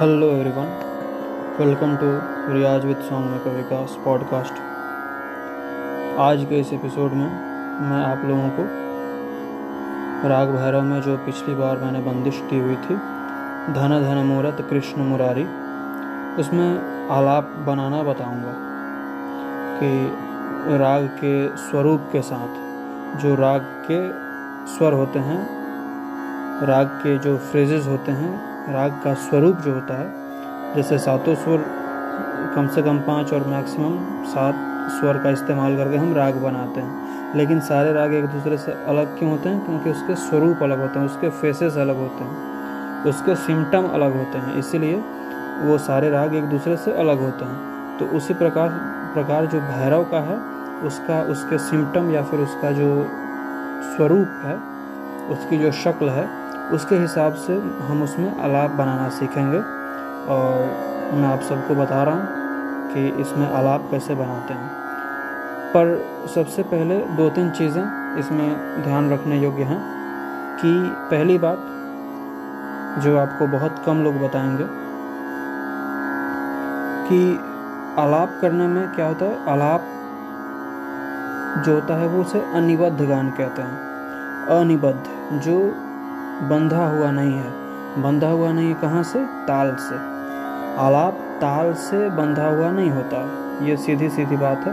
Hello everyone welcome to Riyaz with song maker Vikas podcast आज के इस episode में मैं आप लोगों को राग भैरव में जो पिछली बार मैंने बंदिश दी हुई थी, धन धन मूरत कृष्ण मुरारी, उसमें आलाप बनाना बताऊँगा कि राग के स्वरूप के साथ जो राग के स्वर होते हैं, राग के जो फ्रेजेस होते हैं राग का स्वरूप जो होता है, जैसे सातों स्वर कम से कम पाँच और मैक्सिमम सात स्वर का इस्तेमाल करके हम राग बनाते हैं। लेकिन सारे राग एक दूसरे से अलग क्यों होते हैं? क्योंकि उसके स्वरूप अलग होते हैं, उसके फेसेस अलग होते हैं, उसके सिम्टम अलग होते हैं। इसीलिए वो सारे राग एक दूसरे से अलग होते हैं। तो उसी प्रकार प्रकार जो भैरव का है, उसका, उसके सिम्टम या फिर उसका जो स्वरूप है, उसकी जो शक्ल है उसके हिसाब से हम उसमें आलाप बनाना सीखेंगे। और मैं आप सबको बता रहा हूँ कि इसमें आलाप कैसे बनाते हैं। पर सबसे पहले दो तीन चीज़ें इसमें ध्यान रखने योग्य हैं कि पहली बात जो आपको बहुत कम लोग बताएँगे कि आलाप करने में क्या होता है? आलाप जो होता है वो उसे अनिबद्ध गान कहते हैं। अनिबद्ध, जो बंधा हुआ नहीं है। बंधा हुआ नहीं है कहाँ से? ताल से। आलाप ताल से बंधा हुआ नहीं होता। ये सीधी सीधी बात है।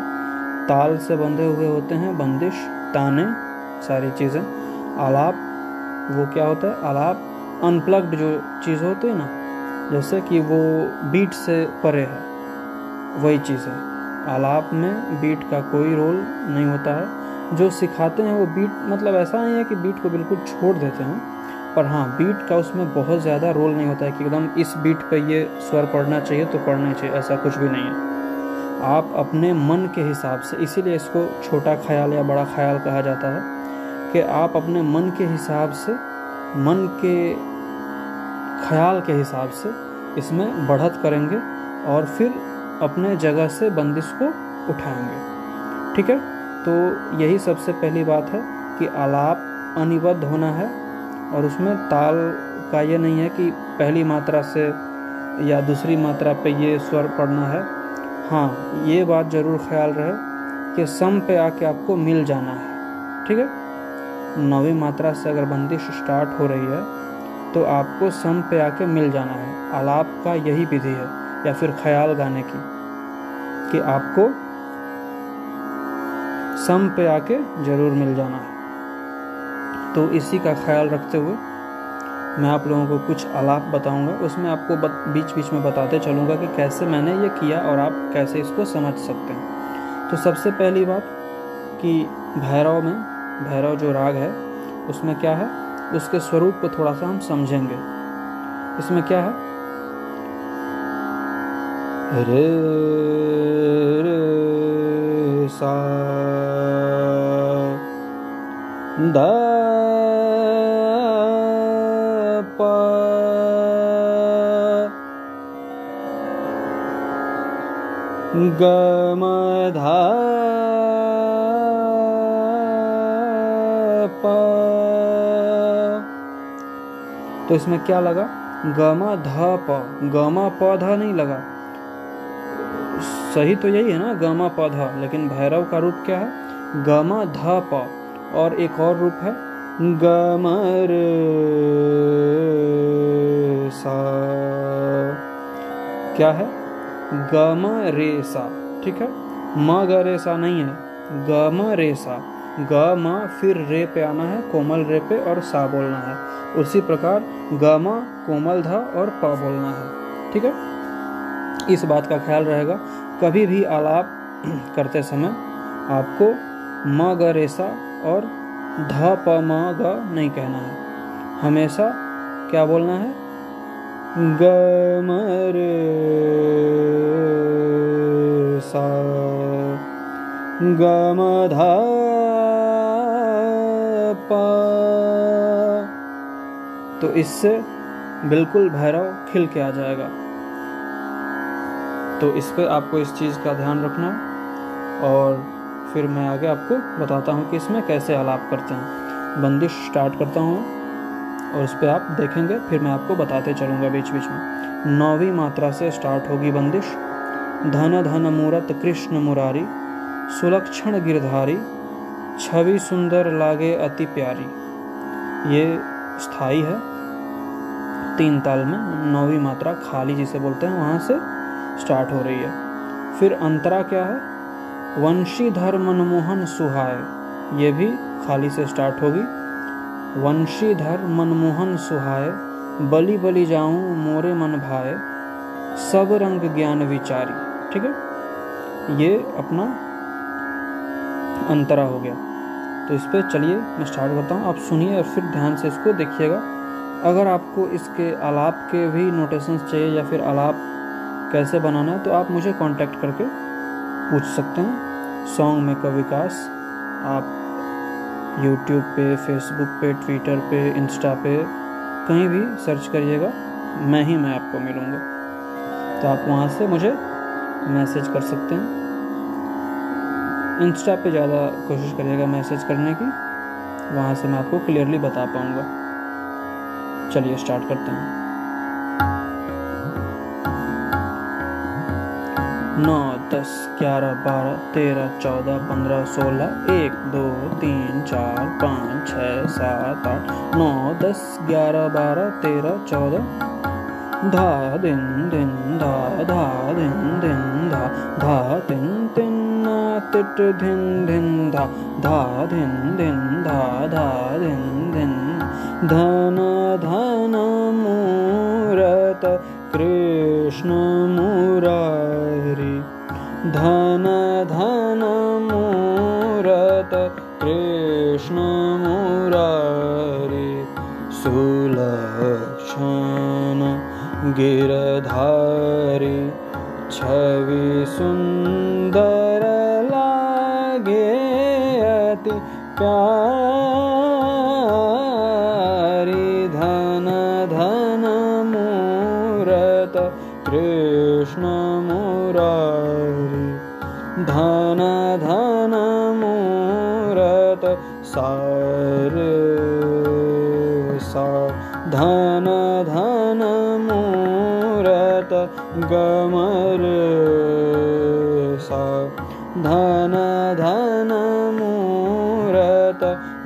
ताल से बंधे हुए होते हैं बंदिश, ताने, सारी चीज़ें। आलाप, वो क्या होता है? आलाप अनप्लग्ड जो चीज़ होती है ना, जैसे कि वो बीट से परे है, वही चीज़ है। आलाप में बीट का कोई रोल नहीं होता है। जो सिखाते हैं वो बीट मतलब ऐसा नहीं है कि बीट को बिल्कुल छोड़ देते हैं। पर हाँ बीट का उसमें बहुत ज़्यादा रोल नहीं होता है कि एकदम इस बीट पे ये स्वर पढ़ना चाहिए तो पढ़ना चाहिए, ऐसा कुछ भी नहीं है। आप अपने मन के हिसाब से, इसीलिए इसको छोटा ख्याल या बड़ा ख्याल कहा जाता है, कि आप अपने मन के हिसाब से, मन के ख्याल के हिसाब से इसमें बढ़त करेंगे और फिर अपने जगह से बंदिश को उठाएँगे। ठीक है? तो यही सबसे पहली बात है कि आलाप अनिबद्ध होना है और उसमें ताल का ये नहीं है कि पहली मात्रा से या दूसरी मात्रा पे ये स्वर पढ़ना है। हाँ ये बात ज़रूर ख्याल रहे कि सम पे आके आपको मिल जाना है। ठीक है? नवी मात्रा से अगर बंदिश स्टार्ट हो रही है तो आपको सम पे आके मिल जाना है। आलाप का यही विधि है, या फिर ख्याल गाने की, कि आपको सम पे आके ज़रूर मिल जाना है। तो इसी का ख्याल रखते हुए मैं आप लोगों को कुछ आलाप बताऊँगा। उसमें आपको बत, बीच बीच में बताते चलूँगा कि कैसे मैंने ये किया और आप कैसे इसको समझ सकते हैं। तो सबसे पहली बात कि भैरव में भैरव जो राग है उसमें क्या है? उसके स्वरूप को थोड़ा सा हम समझेंगे। इसमें क्या है? रे रे सा दा गमधा तो इसमें क्या लगा? गमा ध प गमा पौधा नहीं लगा। सही तो यही है ना गमा पौधा लेकिन भैरव का रूप क्या है? गमा ध प और एक और रूप है, गमर सा। क्या है? गम रेसा ठीक है? म ग रेसा नहीं है, गम रेसा ग, म, फिर रे पे आना है, कोमल रे पे और सा बोलना है। उसी प्रकार ग म कोमल, ध और प बोलना है, ठीक है? इस बात का ख्याल रहेगा। कभी भी आलाप करते समय आपको म ग रेसा और ध प म ग नहीं कहना है। हमेशा क्या बोलना है? गमर सा। गमधा तो इससे बिल्कुल भैरव खिल के आ जाएगा। तो इस पर आपको इस चीज़ का ध्यान रखना है और फिर मैं आगे आपको बताता हूँ कि इसमें कैसे आलाप करते हैं। बंदिश स्टार्ट करता हूँ। और उस पर आप देखेंगे, फिर मैं आपको बताते चलूँगा बीच बीच में। नौवीं मात्रा से स्टार्ट होगी बंदिश। धन धन मूरत कृष्ण मुरारी। सुलक्षण गिरधारी। छवि सुंदर लागे अति प्यारी। ये स्थायी है। तीन ताल में नौवीं मात्रा खाली जिसे बोलते हैं, वहाँ से स्टार्ट हो रही है। फिर अंतरा क्या है? वंशीधर मनमोहन सुहाय ये भी खाली से स्टार्ट होगी। वंशीधर मनमोहन सुहाय बलि बलि जाऊँ मोरे मन भाए, सब रंग ज्ञान विचारी। ठीक है? ये अपना अंतरा हो गया। तो इस पर चलिए, मैं स्टार्ट करता हूँ। आप सुनिए और फिर ध्यान से इसको देखिएगा। अगर आपको इसके आलाप के भी नोटेशंस चाहिए या फिर आलाप कैसे बनाना है तो आप मुझे कांटेक्ट करके पूछ सकते हैं। सॉन्ग मेकर विकास आप यूट्यूब पे फेसबुक पे ट्विटर पे इंस्टा पे, कहीं भी सर्च करिएगा, मैं ही, मैं आपको मिलूँगा। तो आप वहाँ से मुझे मैसेज कर सकते हैं। इंस्टा पे ज़्यादा कोशिश करिएगा मैसेज करने की। वहाँ से मैं आपको क्लियरली बता पाऊँगा। चलिए स्टार्ट करते हैं। नौ, दस, ग्यारह, बारह, तेरह, चौदह, पंद्रह, सोलह, एक, दो, तीन, चार, पाँच छः सात, आठ, नौ, दस, ग्यारह, बारह, तेरह, चौदह। धा, दिन दिन, धा धा, दिन दिन, धा धा, दिन दिन तिट धिन धिन धा धा, दिन दिन, धा धा, दिन दिन। धन धन, मूरत, कृष्ण मुरारी धन धन मूरत कृष्ण मुरारी सुलक्षण गिरधारी छवि सुंदर लागे अति प्यारी धन धन मूरत गमर सा। धन धन मूरत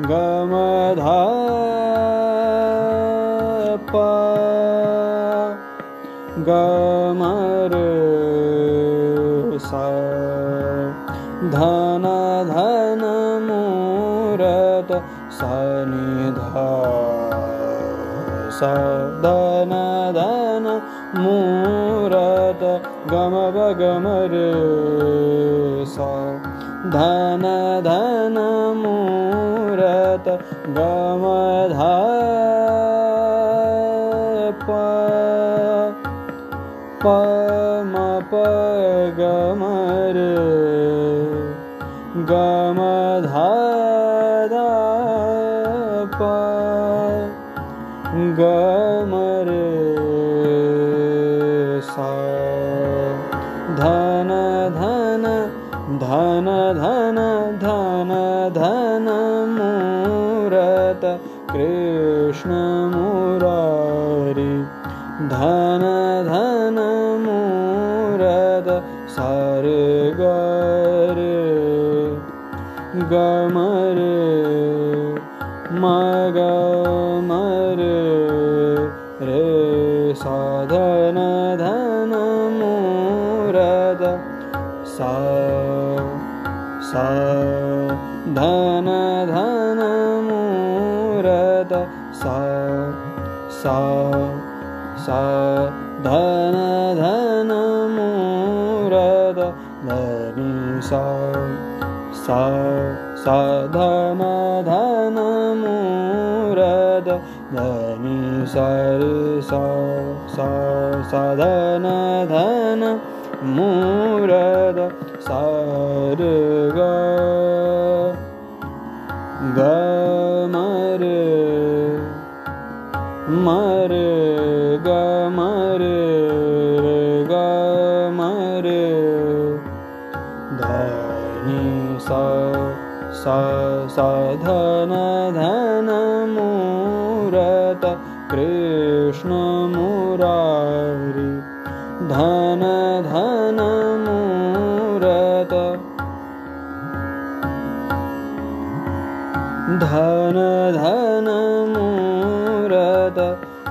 गमधा गमर सा धन धन मूरत सनिधा सा धन धन मूरत गम सा धन धन मूरत गमधा प प म प गमर गमधा कृष्ण मुरारी धन धन मूरत सार गर। गमर मगमर रे। साधन धन मूरत सा सा सा सा धन धन मूरत धनि सा सा सा धन मूरत धनि सर सा सा धन धन मूरत सर ग मर गमर गमर धनि सा सा सा धन धन मूरत कृष्ण मुरारी। धन धन मूरत। धन धन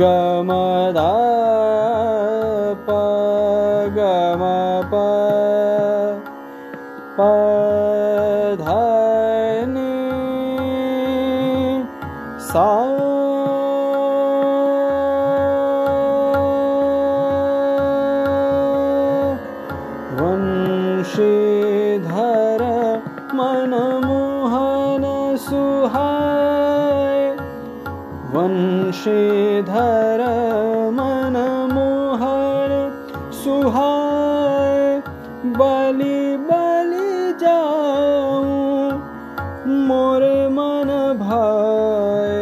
गमदा प गम प प ध नि सा मनमोहन सुहाय वंशीधर मोरे मन भाए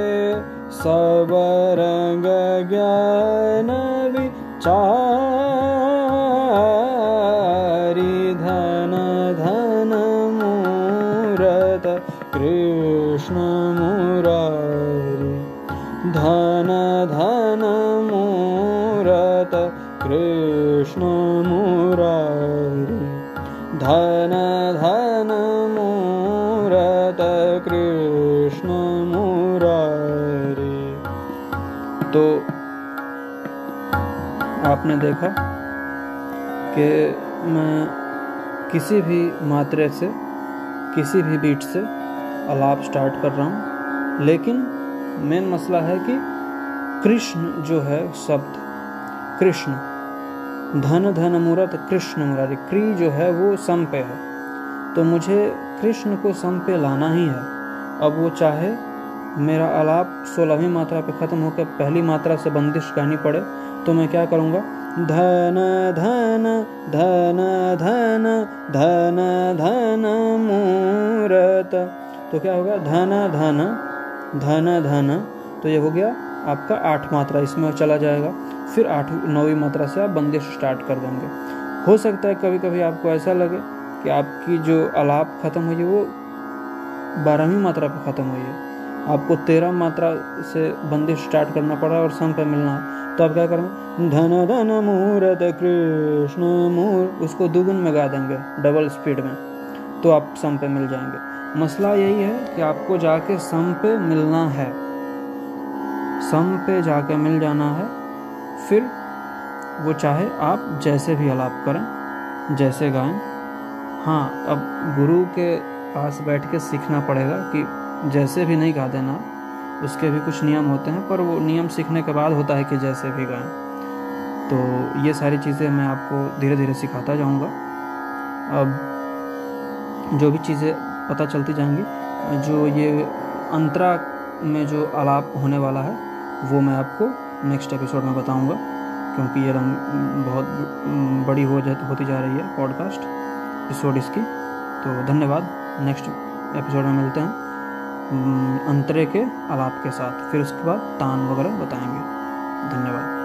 सब रंग ज्ञान विचारी। धन धन मूरत कृष्ण मुरारी। धन धन मूरत कृष्ण मुरारी। धन धन तो आपने देखा कि मैं किसी भी मात्रे से, किसी भी बीट से अलाप स्टार्ट कर रहा हूँ। लेकिन मेन मसला है कि कृष्ण जो है, शब्द, कृष्ण, धन धन मूरत, कृष्ण मुरारी, क्री जो है वो सम पे है। तो मुझे कृष्ण को सम पे लाना ही है। अब वो चाहे मेरा आलाप सोलहवीं मात्रा पे ख़त्म होकर पहली मात्रा से बंदिश कहनी पड़े तो मैं क्या करूँगा? धन धन धन धन धन धन, मूरत। तो क्या होगा धन धन धन धन तो ये हो गया आपका आठ मात्रा, इसमें चला जाएगा। फिर आठ, नौवीं मात्रा से आप बंदिश स्टार्ट कर देंगे। हो सकता है कभी कभी आपको ऐसा लगे कि आपकी जो आलाप ख़त्म हुई है, वो बारहवीं मात्रा पे ख़त्म हुई है। आपको तेरह मात्रा से बंदिश स्टार्ट करना पड़ा और सम पे मिलना। है तो आप क्या करें? धन धन, मूरत, कृष्ण, मूर, उसको दुगुन में गा देंगे डबल स्पीड में। तो आप सम पे मिल जाएँगे। मसला यही है कि आपको जाके सम पे मिलना है। सम पे जाके मिल जाना है। फिर वो चाहे आप जैसे भी अलाप करें, जैसे गाएँ। हाँ अब गुरु के पास बैठ के सीखना पड़ेगा कि जैसे भी नहीं गा देना उसके भी कुछ नियम होते हैं, पर वो नियम सीखने के बाद होता है कि जैसे भी गाएँ। तो ये सारी चीज़ें मैं आपको धीरे धीरे सिखाता जाऊँगा। अब जो भी चीज़ें पता चलती जाएँगी, जो ये अंतरा में जो आलाप होने वाला है, वो मैं आपको नेक्स्ट एपिसोड में बताऊँगा, क्योंकि ये रंग बहुत बड़ी हो जा, होती जा रही है पॉडकास्ट एपिसोड इसकी। तो धन्यवाद नेक्स्ट एपिसोड में मिलते हैं। अंतरे के अलाप के साथ। फिर उसके बाद तान वगैरह बताएँगे। धन्यवाद।